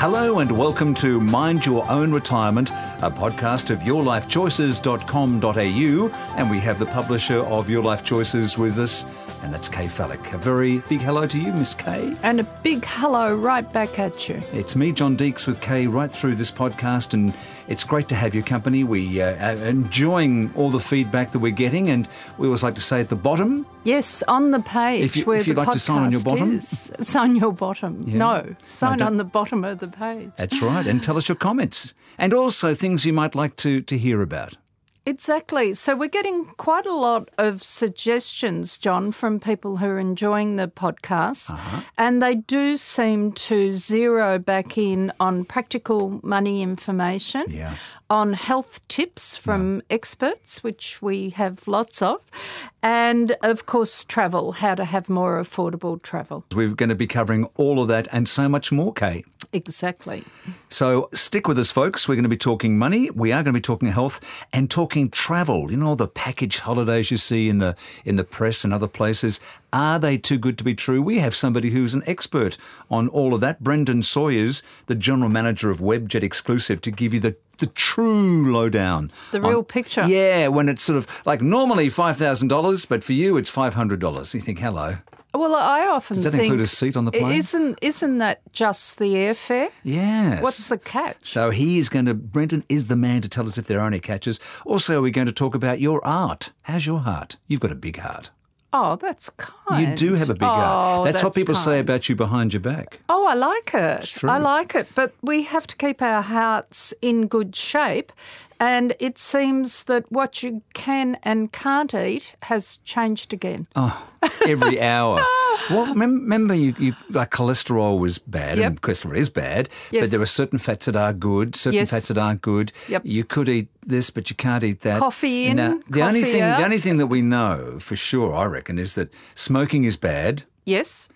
Hello and welcome to Mind Your Own Retirement, a podcast of yourlifechoices.com.au. And we have the publisher of Your Life Choices with us, and that's Kaye Fallick. A very big hello to you, Miss Kaye. And a big hello right back at you. It's me, John Deeks, with Kaye right through this podcast, and it's great to have your company. We uh, are enjoying all the feedback that we're getting, and we always like to say at the bottom. Yes, on the page If you- where if you'd the like to sign on your bottom. is. Sign your bottom. No, sign don't- on the bottom of the page. That's right, and tell us your comments, and also things you might like to, to hear about. Exactly. So we're getting quite a lot of suggestions, John, from people who are enjoying the podcast. Uh-huh. And they do seem to zero back in on practical money information, Yeah. On health tips from experts, which we have lots of, and of course, travel, how to have more affordable travel. We're going to be covering all of that and so much more, Kaye. Exactly. So stick with us, folks. We're going to be talking money. We are going to be talking health and talking travel. You know, all the package holidays you see in the in the press and other places. Are they too good to be true? We have somebody who's an expert on all of that. Brendan Sawyers, the general manager of Webjet Exclusive, to give you the the true lowdown. The on- real picture. Yeah, when it's sort of like normally five thousand dollars, but for you it's five hundred dollars. You think, hello. Well, I often Does that think include a seat on the plane? Isn't isn't that just the airfare? Yes. What's the catch? So he is going to, Brendan is the man to tell us if there are any catches. Also, we're we going to talk about your art. How's your heart? You've got a big heart. Oh, that's kind. You do have a big oh, heart. That's, what people say about you behind your back. Oh, I like it. true. I like it. But we have to keep our hearts in good shape. And it seems that what you can and can't eat has changed again. Oh, every hour. Well, mem- remember, you, you like cholesterol was bad, and cholesterol is bad. But there are certain fats that are good, certain Yes. fats that aren't good. Yep. You could eat this, but you can't eat that. Coffee in, Now, the only thing, out. the only thing that we know for sure, I reckon, is that smoking is bad. Yes,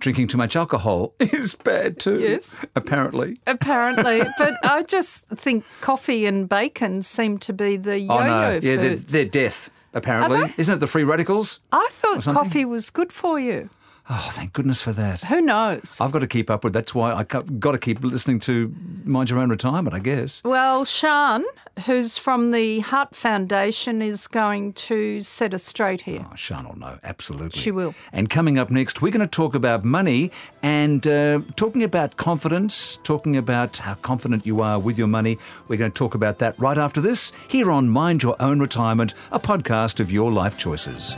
Drinking too much alcohol is bad too. Yes. apparently. apparently. but I just think coffee and bacon seem to be the yo-yo Oh no, yeah, they're, they're death. Apparently, isn't it the free radicals? I thought coffee was good for you. Oh, thank goodness for that. Who knows? I've got to keep up with. That's why I got to keep listening to Mind Your Own Retirement. I guess. Well, Sian, who's from the Heart Foundation, is going to set us straight here. Oh, Sian will know absolutely. She will. And coming up next, we're going to talk about money and uh, talking about confidence, talking about how confident you are with your money. We're going to talk about that right after this here on Mind Your Own Retirement, a podcast of your life choices.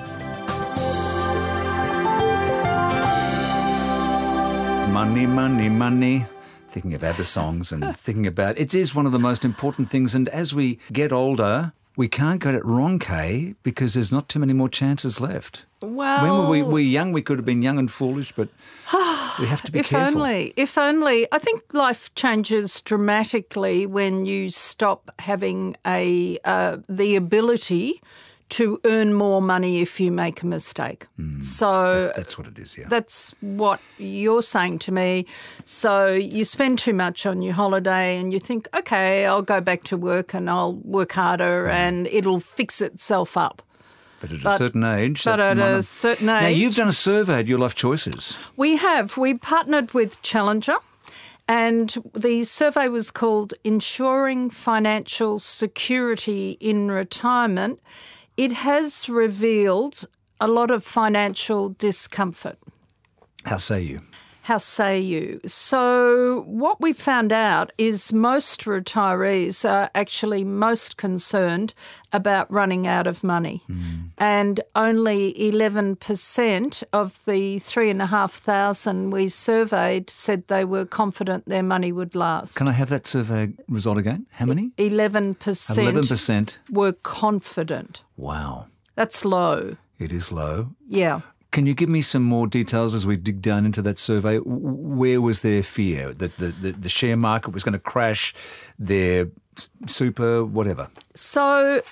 Money, money, money. Thinking of ABBA songs and thinking about it is one of the most important things. And as we get older, we can't get it wrong, Kaye, because there's not too many more chances left. Well, When were we, we young? We could have been young and foolish, but we have to be if careful. If only, if only. I think life changes dramatically when you stop having a uh, the ability to earn more money if you make a mistake. so That's what it is, yeah. That's what you're saying to me. So you spend too much on your holiday and you think, okay, I'll go back to work and I'll work harder Mm. and it'll fix itself up. but at a certain age. But at a certain Now, you've done a survey at Your Life Choices. We have. We partnered with Challenger. And the survey was called Ensuring Financial Security in Retirement. It has revealed a lot of financial discomfort. How say you? How say you? So, what we found out is most retirees are actually most concerned about running out of money. Hmm. And only 11% of the 3,500 we surveyed said they were confident their money would last. Can I have that survey result again? How many? 11% 11%. were confident. Wow. That's low. It is low. Yeah. Can you give me some more details as we dig down into that survey? Where was their fear that the, the, the share market was going to crash, their super, whatever? So,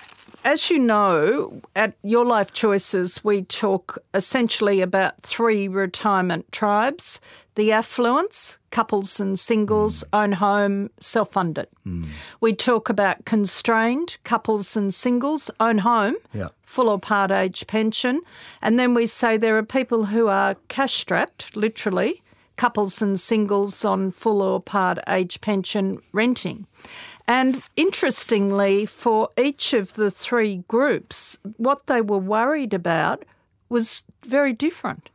as you know, at Your Life Choices, we talk essentially about three retirement tribes the affluents, couples and singles, mm. own home, self funded. Mm. We talk about constrained, couples and singles, own home, Yeah. full or part age pension. And then we say there are people who are cash strapped, literally, couples and singles on full or part age pension renting. And interestingly, for each of the three groups, what they were worried about was very different.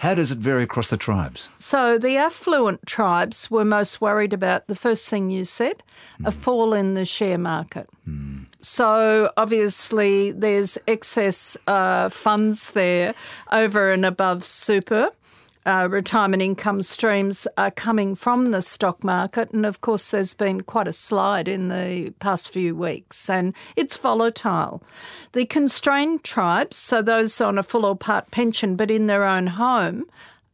How does it vary across the tribes? So the affluent tribes were most worried about the first thing you said, mm. a fall in the share market. Mm. So obviously there's excess uh, funds there over and above super uh, retirement income streams are coming from the stock market. And of course, there's been quite a slide in the past few weeks, and it's volatile. The constrained tribes, so those on a full or part pension but in their own home,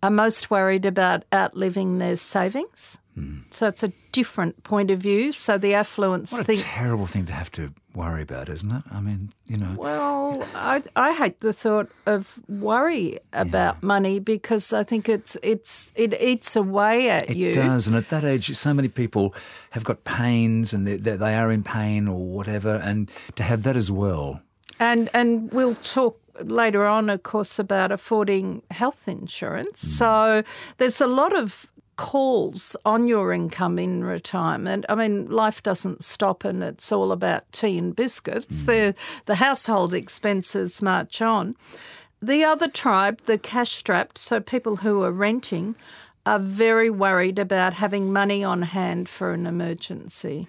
are most worried about outliving their savings. Mm. So it's a different point of view. So the affluence what a think terrible thing to have to worry about, isn't it? I mean, you know. Well, I, I hate the thought of worry about yeah. money because I think it's it's it eats away at it you. It does, and at that age, so many people have got pains and they, they are in pain or whatever, and to have that as well. And and we'll talk later on, of course, about affording health insurance. Mm. So there's a lot of calls on your income in retirement. I mean, life doesn't stop and it's all about tea and biscuits. Mm. The, the household expenses march on. The other tribe, the cash strapped, so people who are renting, are very worried about having money on hand for an emergency.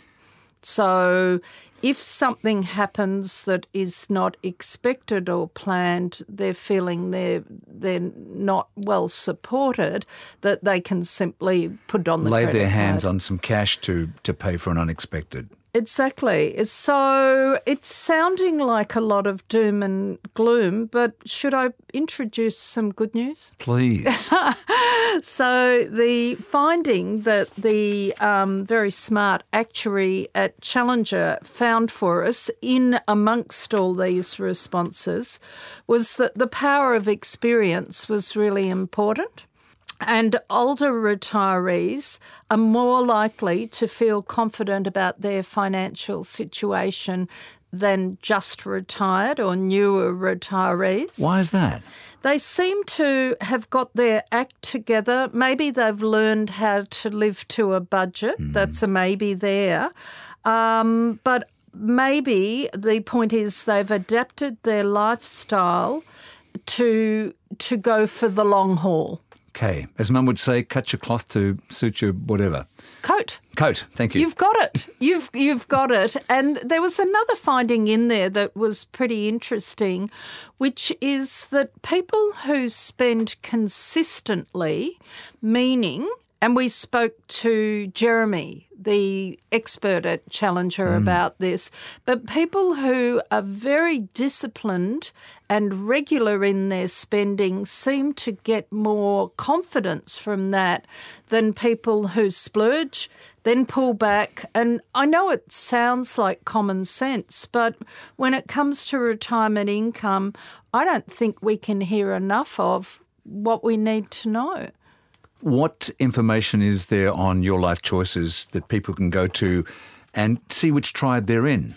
So if something happens that is not expected or planned, they're feeling they're they're not well supported, that they can simply put on the lay their card. hands on some cash to to pay for an unexpected. Exactly. So it's sounding like a lot of doom and gloom, but should I introduce some good news? Please. so the finding that the um, very smart actuary at Challenger found for us in amongst all these responses was that the power of experience was really important. And older retirees are more likely to feel confident about their financial situation than just retired or newer retirees. Why is that? They seem to have got their act together. Maybe they've learned how to live to a budget. Mm. That's a maybe there. Um, but maybe the point is they've adapted their lifestyle to to go for the long haul. Okay. As mum would say, cut your cloth to suit your whatever. Coat. Coat. Thank you. You've got it. You've you've got it. And there was another finding in there that was pretty interesting, which is that people who spend consistently, meaning and we spoke to Jeremy, the expert at Challenger, mm. about this. But people who are very disciplined and regular in their spending seem to get more confidence from that than people who splurge, then pull back. And I know it sounds like common sense, but when it comes to retirement income, I don't think we can hear enough of what we need to know. What information is there on your life choices that people can go to and see which tribe they're in?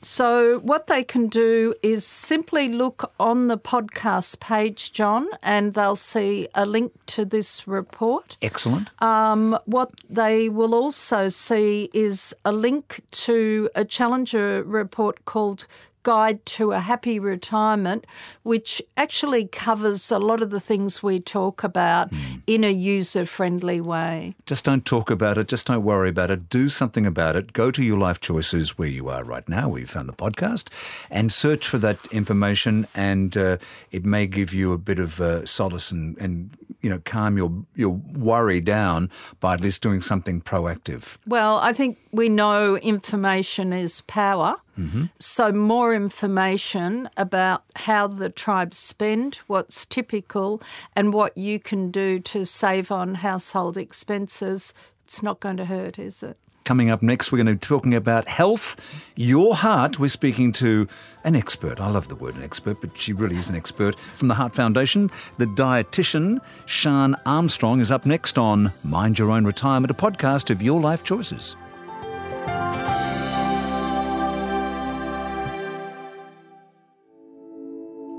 So, what they can do is simply look on the podcast page, John, and they'll see a link to this report. Excellent. Um, what they will also see is a link to a Challenger report called Guide to a Happy Retirement, which actually covers a lot of the things we talk about mm. in a user friendly way. Just don't talk about it, just don't worry about it, do something about it. Go to your life choices where you are right now, where you found the podcast, and search for that information, and uh, it may give you a bit of uh, solace and, and you know calm your your worry down by at least doing something proactive. Well, I think we know information is power. Mm-hmm. So, more information about how the tribes spend, what's typical, and what you can do to save on household expenses. It's not going to hurt, is it? Coming up next, we're going to be talking about health, your heart. We're speaking to an expert. I love the word an expert, but she really is an expert. From the Heart Foundation, the dietitian, Sian Armstrong, is up next on Mind Your Own Retirement, a podcast of your life choices.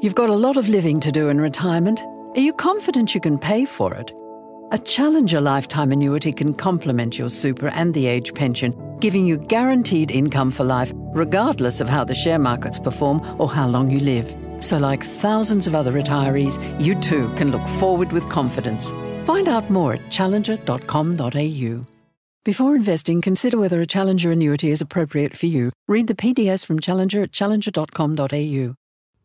You've got a lot of living to do in retirement. Are you confident you can pay for it? A Challenger lifetime annuity can complement your super and the age pension, giving you guaranteed income for life, regardless of how the share markets perform or how long you live. So, like thousands of other retirees, you too can look forward with confidence. Find out more at challenger.com.au. Before investing, consider whether a Challenger annuity is appropriate for you. Read the PDS from Challenger at challenger.com.au.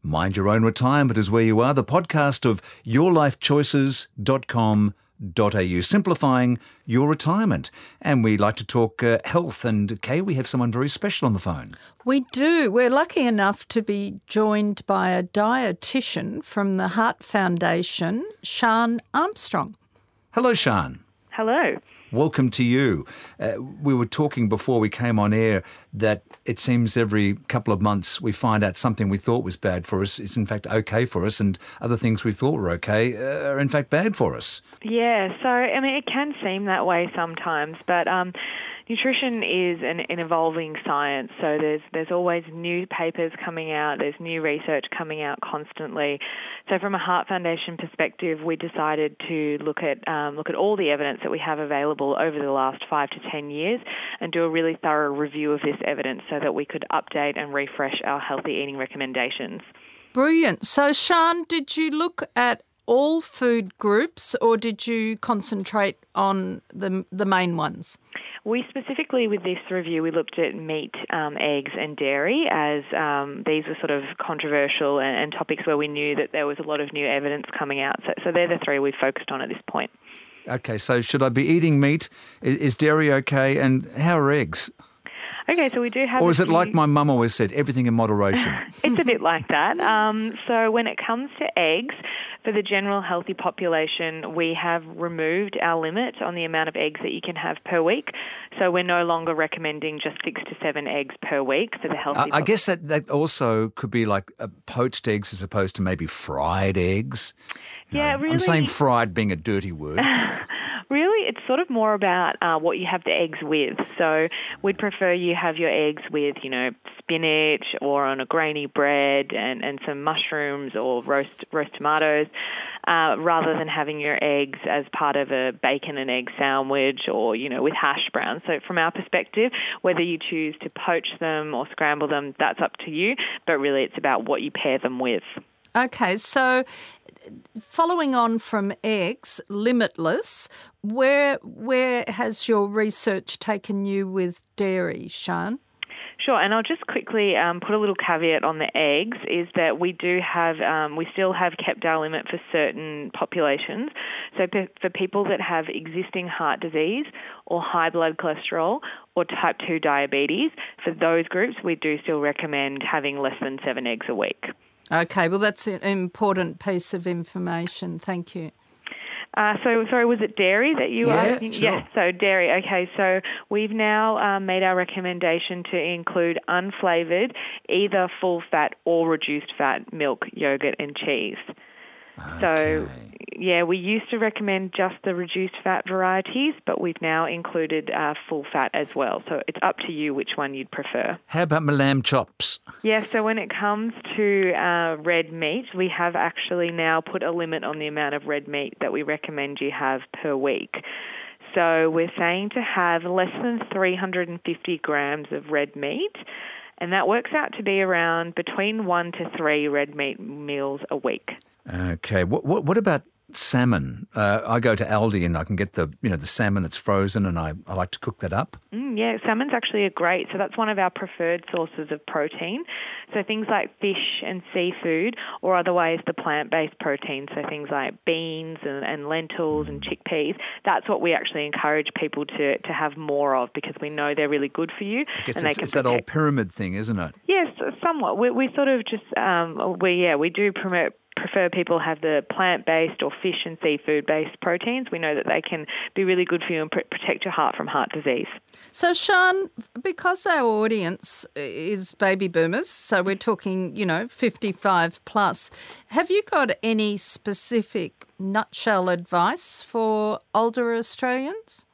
Mind Your Own Retirement is where you are, the podcast of yourlifechoices.com.au, simplifying your retirement. And we like to talk uh, health. And Kaye, we have someone very special on the phone. We do. We're lucky enough to be joined by a dietitian from the Heart Foundation, Sian Armstrong. Hello, Sian. Hello. Welcome to you. Uh, we were talking before we came on air that it seems every couple of months we find out something we thought was bad for us is in fact okay for us, and other things we thought were okay uh, are in fact bad for us. Yeah, so I mean, it can seem that way sometimes, but um, nutrition is an, an, evolving science, so there's there's always new papers coming out, there's new research coming out constantly. So from a Heart Foundation perspective, we decided to look at um, look at all the evidence that we have available over the last five to ten years, and do a really thorough review of this evidence so that we could update and refresh our healthy eating recommendations. Brilliant. So, Sian, did you look at all food groups, or did you concentrate on the the main ones? We specifically, with this review, we looked at meat, um, eggs, and dairy as um, these were sort of controversial and, and, topics where we knew that there was a lot of new evidence coming out. So, so they're the three we focused on at this point. Okay, so should I be eating meat? Is, is dairy okay? And how are eggs? Okay, so we do have. Or is it few... like my mum always said, everything in moderation? it's a bit like that. Um, so when it comes to eggs, for the general healthy population, we have removed our limit on the amount of eggs that you can have per week. So we're no longer recommending just six to seven eggs per week for the healthy. Uh, I guess that that also could be like uh, poached eggs as opposed to maybe fried eggs. Yeah, really. I'm saying fried being a dirty word. Really, it's sort of more about uh, what you have the eggs with. So we'd prefer you have your eggs with, you know, spinach or on a grainy bread and, and some mushrooms or roast roast tomatoes, uh, rather than having your eggs as part of a bacon and egg sandwich or, you know, with hash browns. So from our perspective, whether you choose to poach them or scramble them, that's up to you. But really, it's about what you pair them with. Okay, so following on from eggs, limitless, where where has your research taken you with dairy, Sian? Sure, and I'll just quickly um, put a little caveat on the eggs is that we do have, um, we still have kept our limit for certain populations. So for people that have existing heart disease or high blood cholesterol or type 2 diabetes, for those groups, we do still recommend having less than seven eggs a week. Okay, well, that's an important piece of information. Thank you. Uh, so, sorry, was it dairy that you yes, asking? Sure. Yes, so dairy. Okay, so we've now um, made our recommendation to include unflavoured, either full fat or reduced fat milk, yogurt, and cheese. Okay. So, yeah, we used to recommend just the reduced fat varieties, but we've now included uh, full fat as well. So it's up to you which one you'd prefer. How about my lamb chops? Yeah, so when it comes to uh, red meat, we have actually now put a limit on the amount of red meat that we recommend you have per week. So we're saying to have less than 350 grams of red meat and that works out to be around between one to three red meat meals a week. Okay. What, what, what about salmon. Uh, I go to Aldi and I can get the you know the salmon that's frozen, and I, I like to cook that up. Mm, yeah, salmon's actually a great. So that's one of our preferred sources of protein. So things like fish and seafood, or otherwise the plant-based protein. So things like beans and, and lentils and chickpeas. That's what we actually encourage people to to have more of because we know they're really good for you. and it's, it's that old pyramid thing, isn't it? Yes, somewhat. We, we sort of just um, we yeah we do promote prefer people have the plant based or fish and seafood based proteins. We know that they can be really good for you and pr- protect your heart from heart disease. So, Sian, because our audience is baby boomers, so we're talking, you know, 55 plus, have you got any specific nutshell advice for older Australians?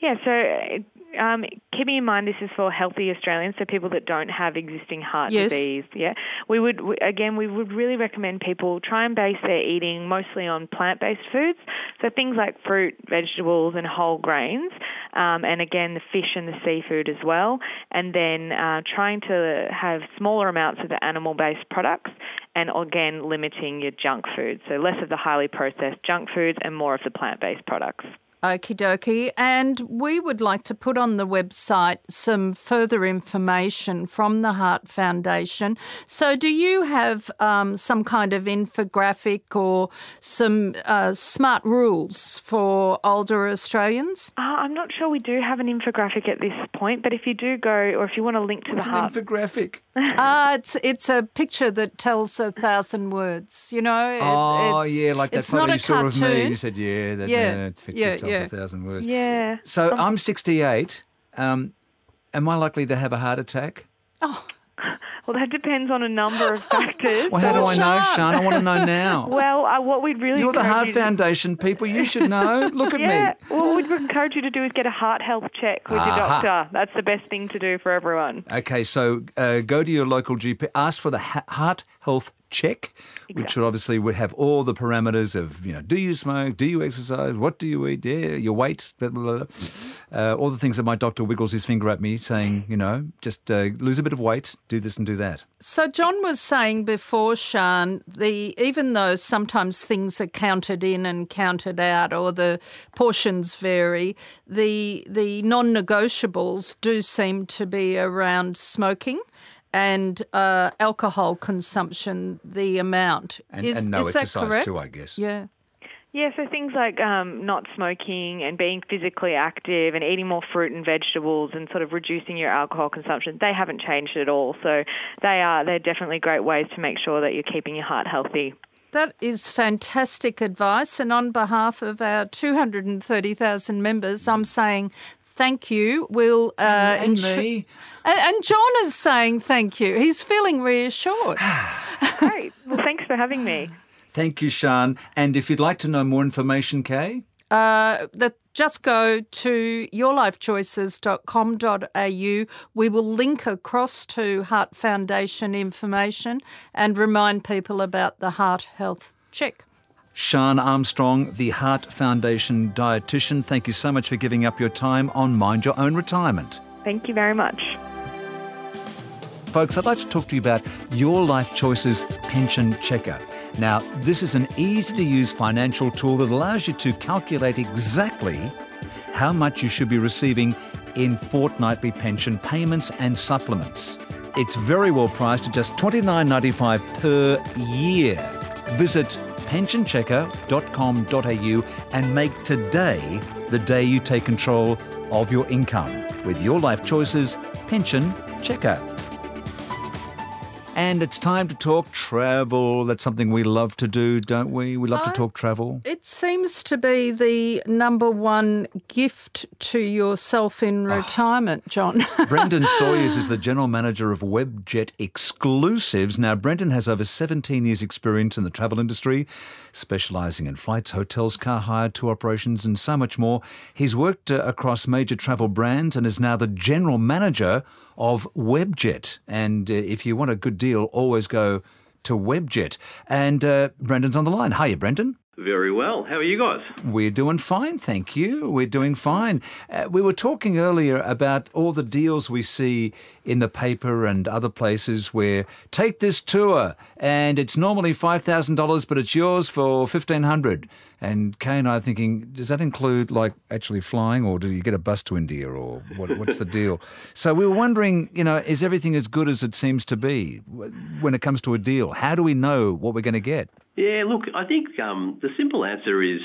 Yeah, so um, keeping in mind this is for healthy Australians, so people that don't have existing heart Yes. disease. Yeah, we would we- again we would really recommend people try and base their eating mostly on plant-based foods, so things like fruit, vegetables, and whole grains, um, and again the fish and the seafood as well, and then uh, trying to have smaller amounts of the animal-based products, and again limiting your junk food, so less of the highly processed junk foods and more of the plant-based products. Okie dokie. And we would like to put on the website some further information from the Heart Foundation. So, do you have um, some kind of infographic or some uh, smart rules for older Australians? Uh, I'm not sure we do have an infographic at this point, but if you do go, or if you want to link to It's the an heart, infographic. uh, it's it's a picture that tells a thousand words. You know. It- Oh, it's- yeah, like that it's photo not a you saw of me. cartoon. You said, yeah, that Yeah, uh, picture yeah, tells yeah. a thousand words. yeah. So I'm 68. Um, am I likely to have a heart attack? Oh. Well, that depends on a number of factors. Well, how do I know, Sian. I want to know now. Well, uh, what we'd really You're the Heart you to- Foundation people. You should know. Look at Yeah, me. well, what we'd encourage you to do is get a heart health check with your doctor. That's the best thing to do for everyone. Okay, so uh, go to your local GP, ask for the ha- heart health check, which would obviously would have all the parameters of you know, do you smoke, do you exercise, what do you eat, yeah, your weight, blah, blah, blah. Uh, all the things that my doctor wiggles his finger at me, saying, you know, just uh, lose a bit of weight, do this and do that. So John was saying before, Sian, the even though sometimes things are counted in and counted out, or the portions vary, the the non-negotiables do seem to be around smoking and uh, alcohol consumption. The amount And, is, and no is that exercise correct? too, I guess. Yeah. Yeah, so things like um, not smoking and being physically active and eating more fruit and vegetables and sort of reducing your alcohol consumption, they haven't changed at all. So they are they're definitely great ways to make sure that you're keeping your heart healthy. That is fantastic advice. And on behalf of our 230,000 members, I'm saying thank you. We'll. Uh, And ensu- me. And, and John is saying thank you. He's feeling reassured. Great. Well, thanks for having me. Thank you, Sian. And if you'd like to know more information, Kaye, uh, that just go to yourlifechoices.com.au. We will link across to Heart Foundation information and remind people about the heart health check. Sian Armstrong, the Heart Foundation dietitian, thank you so much for giving up your time on Mind Your Own Retirement. Thank you very much. Folks, I'd like to talk to you about Your Life Choices Pension Checker. Now, this is an easy to use financial tool that allows you to calculate exactly how much you should be receiving in fortnightly pension payments and supplements. It's very well priced at just $29.95 per year. Visit pensionchecker.com.au and make today the day you take control of your income with Your Life Choices Pension Checker. And it's time to talk travel. That's something we love to do, don't we? We love to talk travel. It seems to be the number one gift to yourself in retirement, John. Brendan Sawyers is the general manager of Webjet Exclusives. Now, Brendan has over 17 years' experience in the travel industry, specialising in flights, hotels, car hire, tour operations, and so much more. He's worked uh, across major travel brands and is now the general manager of Webjet. And uh, if you want a good deal, always go to Webjet. And uh, Brendan's on the line. Hiya, Brendan. Very well. How are you guys? We're doing fine, thank you. We're doing fine. Uh, we were talking earlier about all the deals we see in the paper and other places where take this tour and it's normally $5,000 but it's yours for 1500 And Kaye and I are thinking, does that include like actually flying or do you get a bus to India or what, what's the deal? So we were wondering, you know, is everything as good as it seems to be when it comes to a deal? How do we know what we're going to get? Yeah, look, I think um, the simple answer is,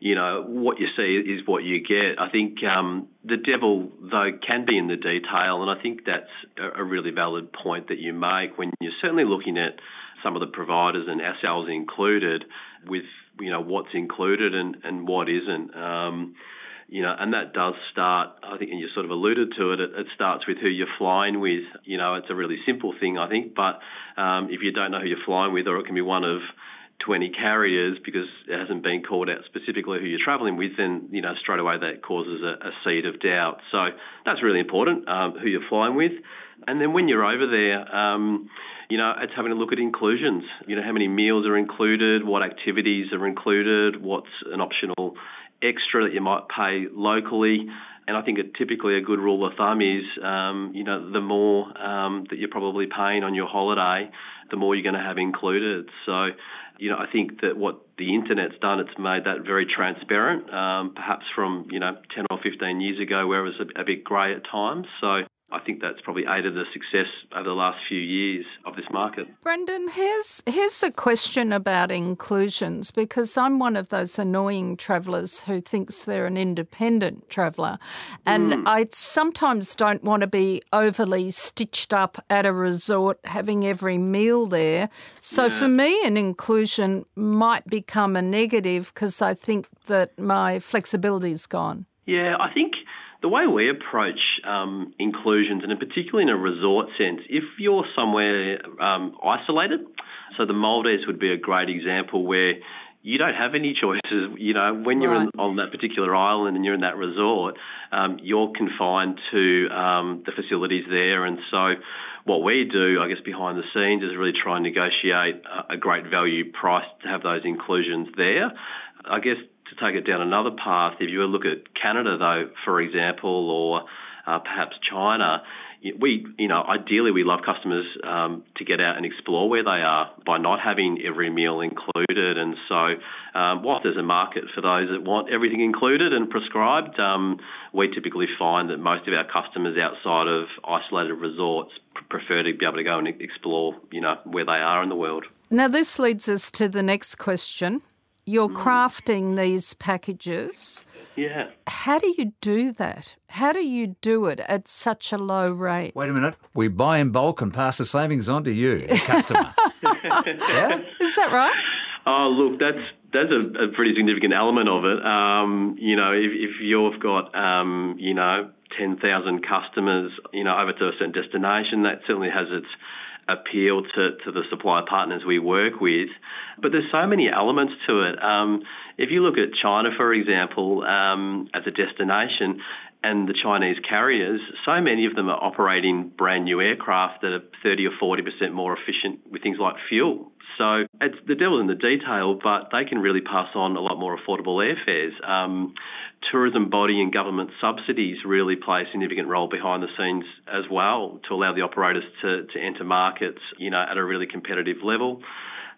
you know, what you see is what you get. I think um, the devil, though, can be in the detail, and I think that's a, a really valid point that you make when you're certainly looking at some of the providers and ourselves included with, you know, what's included and, and what isn't. Um, you know, and that does start, I think, and you sort of alluded to it, it, it starts with who you're flying with. You know, it's a really simple thing, I think, but um, if you don't know who you're flying with, or it can be one of to any carriers because it hasn't been called out specifically who you're travelling with, then you know straight away that causes a, a seed of doubt. So that's really important um, who you're flying with, and then when you're over there. Um, you know, it's having a look at inclusions. You know, how many meals are included, what activities are included, what's an optional extra that you might pay locally. And I think it, typically a good rule of thumb is, um, you know, the more um, that you're probably paying on your holiday, the more you're going to have included. So, you know, I think that what the internet's done, it's made that very transparent. Um, perhaps from you know 10 or 15 years ago, where it was a, a bit grey at times. So I think that's probably aided the success over the last few years of this market. Brendan, here's here's a question about inclusions because I'm one of those annoying travellers who thinks they're an independent traveller, and mm. I sometimes don't want to be overly stitched up at a resort having every meal there. So yeah. for me, an inclusion might become a negative because I think that my flexibility is gone. Yeah, I think the way we approach um, inclusions, and particularly in a resort sense, if you're somewhere um, isolated, so the Maldives would be a great example where you don't have any choices. You know, when you're right. in, on that particular island and you're in that resort, um, you're confined to um, the facilities there, and so what we do, I guess, behind the scenes is really try and negotiate a great value price to have those inclusions there. I guess to take it down another path, if you look at Canada, though, for example, or uh, perhaps China, we, you know, ideally we love customers um, to get out and explore where they are by not having every meal included. And so, um, whilst there's a market for those that want everything included and prescribed, um, we typically find that most of our customers outside of isolated resorts prefer to be able to go and explore, you know, where they are in the world. Now, this leads us to the next question you're mm. crafting these packages. Yeah. How do you do that? How do you do it at such a low rate? Wait a minute. We buy in bulk and pass the savings on to you, the customer. yeah? Is that right? Oh, look, that's that's a, a pretty significant element of it. Um, you know, if, if you've got, um, you know, 10,000 customers, you know, over to a certain destination, that certainly has its appeal to, to the supplier partners we work with. But there's so many elements to it. Um, if you look at China, for example, um, as a destination, and the Chinese carriers, so many of them are operating brand new aircraft that are 30 or 40% more efficient with things like fuel. So it's the devil's in the detail, but they can really pass on a lot more affordable airfares. Um, tourism body and government subsidies really play a significant role behind the scenes as well to allow the operators to, to enter markets, you know, at a really competitive level.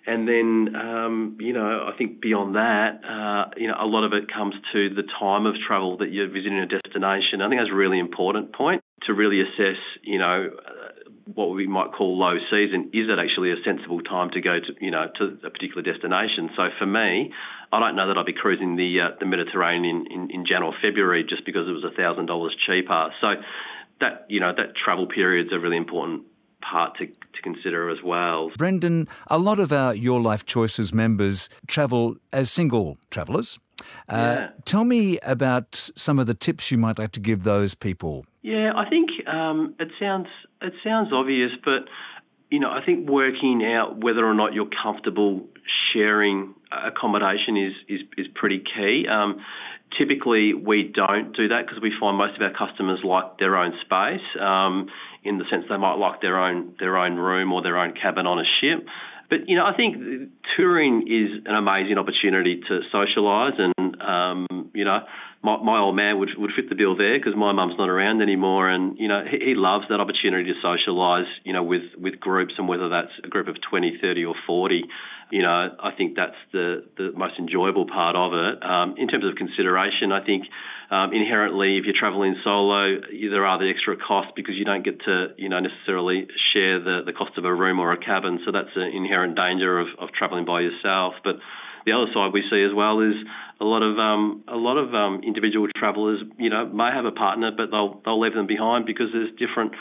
And then, um, you know, I think beyond that, uh, you know, a lot of it comes to the time of travel that you're visiting a destination. I think that's a really important point to really assess, you know, what we might call low season, is it actually a sensible time to go to, you know, to a particular destination? So for me, I don't know that I'd be cruising the uh, the Mediterranean in, in, in January or February just because it was thousand dollars cheaper. So that you know that travel period's a really important part to, to consider as well. Brendan, a lot of our Your Life Choices members travel as single travellers. Uh, yeah. Tell me about some of the tips you might like to give those people. Yeah, I think um, it sounds it sounds obvious, but you know, I think working out whether or not you're comfortable sharing accommodation is is, is pretty key. Um, typically, we don't do that because we find most of our customers like their own space. Um, in the sense they might like their own their own room or their own cabin on a ship. But you know, I think touring is an amazing opportunity to socialise, and um, you know, my, my old man would would fit the bill there because my mum's not around anymore, and you know, he, he loves that opportunity to socialise, you know, with with groups, and whether that's a group of 20, 30 or forty, you know, I think that's the the most enjoyable part of it. Um, in terms of consideration, I think um, inherently, if you're travelling solo, there are the extra costs because you don't get to, you know, necessarily share the, the cost of a room or a cabin. So that's an inherent danger of, of travelling by yourself. But the other side we see as well is a lot of um, a lot of um, individual travellers, you know, may have a partner, but they'll they'll leave them behind because there's different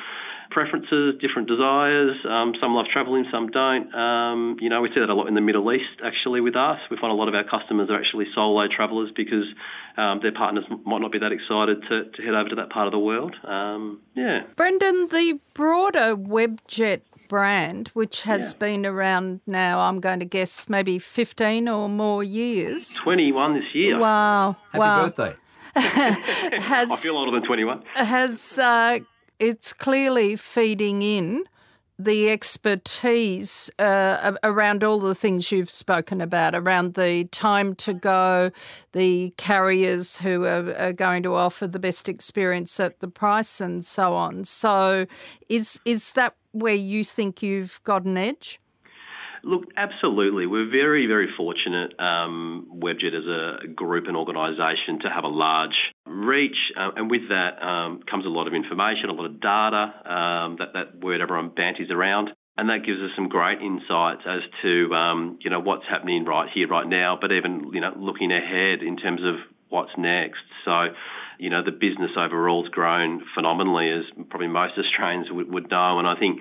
preferences, different desires. Um, some love travelling, some don't. Um, you know, we see that a lot in the Middle East actually with us. We find a lot of our customers are actually solo travellers because um, their partners might not be that excited to, to head over to that part of the world. Um, yeah. Brendan, the broader Webjet brand, which has been around now, I'm going to guess maybe 15 or more years. 21 this year. Wow. Happy wow. birthday. Has, I feel older than 21. has uh, it's clearly feeding in the expertise uh, around all the things you've spoken about, around the time to go, the carriers who are, are, going to offer the best experience at the price, and so on. So, is is that where you think you've got an edge? Look, absolutely. We're very, very fortunate, um, Webjet as a group and organisation, to have a large reach, uh, and with that um, comes a lot of information, a lot of data, um, that, that word everyone banties around. And that gives us some great insights as to, um, you know, what's happening right here, right now, but even, you know, looking ahead in terms of what's next. So, you know, the business overall has grown phenomenally, as probably most Australians would, would know. And I think,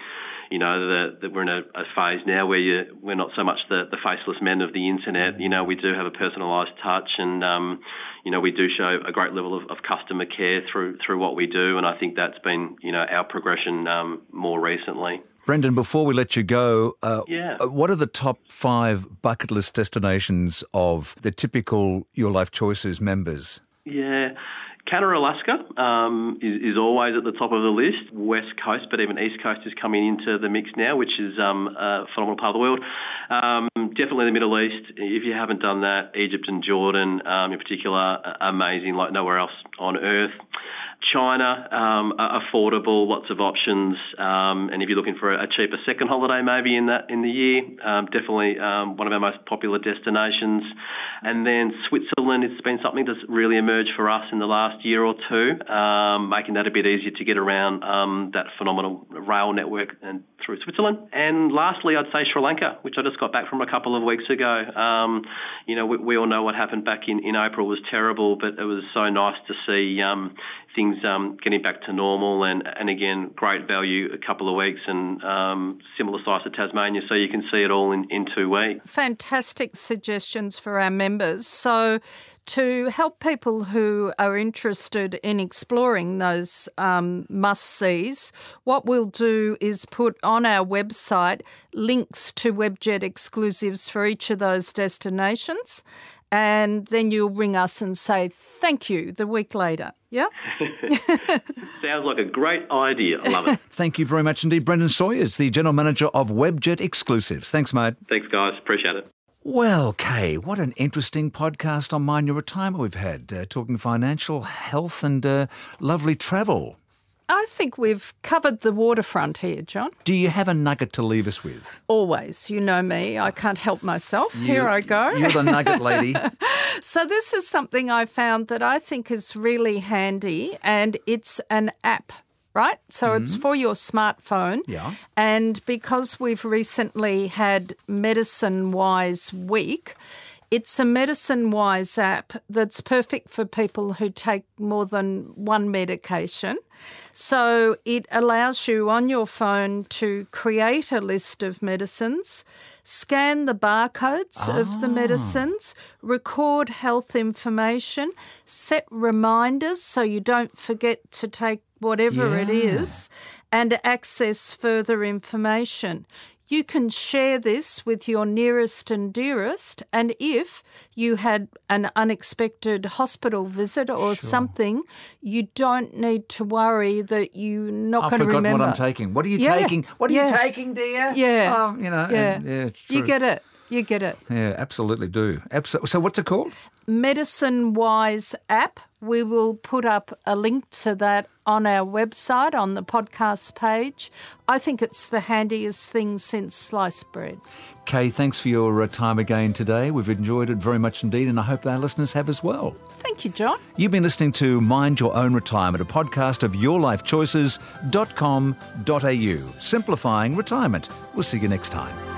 you know, that, we're in a, a, phase now where you, we're not so much the, the, faceless men of the internet. You know, we do have a personalised touch, and um, you know, we do show a great level of, of, customer care through through what we do, and I think that's been, you know, our progression um, more recently. Brendan, before we let you go, uh, yeah. Uh, what are the top five bucket list destinations of the typical Your Life Choices members? Yeah. Canada, Alaska um, is, is, always at the top of the list. West Coast, but even East Coast is coming into the mix now, which is um, a phenomenal part of the world. Um, definitely the Middle East. If you haven't done that, Egypt and Jordan um, in particular, amazing like nowhere else on earth. China, um, affordable, lots of options, um, and if you're looking for a cheaper second holiday, maybe in that in the year, um, definitely um, one of our most popular destinations. And then Switzerland, it's been something that's really emerged for us in the last year or two, um, making that a bit easier to get around um, that phenomenal rail network and through Switzerland. And lastly, I'd say Sri Lanka, which I just got back from a couple of weeks ago. you know, we, we, all know what happened back in, in April was terrible, but it was so nice to see things um, getting back to normal, and, and again, great value a couple of weeks and um, similar size to Tasmania, so you can see it all in, in two weeks. Fantastic suggestions for our members. So, to help people who are interested in exploring those um, must sees, what we'll do is put on our website links to Webjet exclusives for each of those destinations and then you'll ring us and say thank you the week later. Yeah? Sounds like a great idea. I love it. Thank you very much indeed. Brendan Sawyers, the General Manager of Webjet Exclusives. Thanks, mate. Thanks, guys. Appreciate it. Well, Kaye, what an interesting podcast on Mind Your Retirement we've had, uh, talking financial, health, and uh, lovely travel. I think we've covered the waterfront here, John. Do you have a nugget to leave us with? Always. You know me. I can't help myself. You, here I go. You're the nugget lady. so, this is something I found that I think is really handy, and it's an app right? So mm-hmm. it's for your smartphone. Yeah. And because we've recently had Medicine Wise Week, it's a medicine wise app that's perfect for people who take more than one medication. So it allows you on your phone to create a list of medicines, scan the barcodes ah. of the ah. medicines, record health information, set reminders so you don't forget to take whatever yeah. it is, and access further information. You can share this with your nearest and dearest. And if you had an unexpected hospital visit or sure. something, you don't need to worry that you're not going to remember. I forgot what I'm taking. What are you yeah. taking? What are yeah. you taking, dear? Yeah. Oh, you know, yeah. And, yeah you get it. You get it. Yeah, absolutely do. Absolutely. So, what's it called? Medicine Wise app. We will put up a link to that on our website on the podcast page. I think it's the handiest thing since sliced bread. Kaye, thanks for your uh, time again today. We've enjoyed it very much indeed, and I hope our listeners have as well. Thank you, John. You've been listening to Mind Your Own Retirement, a podcast of yourlifechoices.com.au, simplifying retirement. We'll see you next time.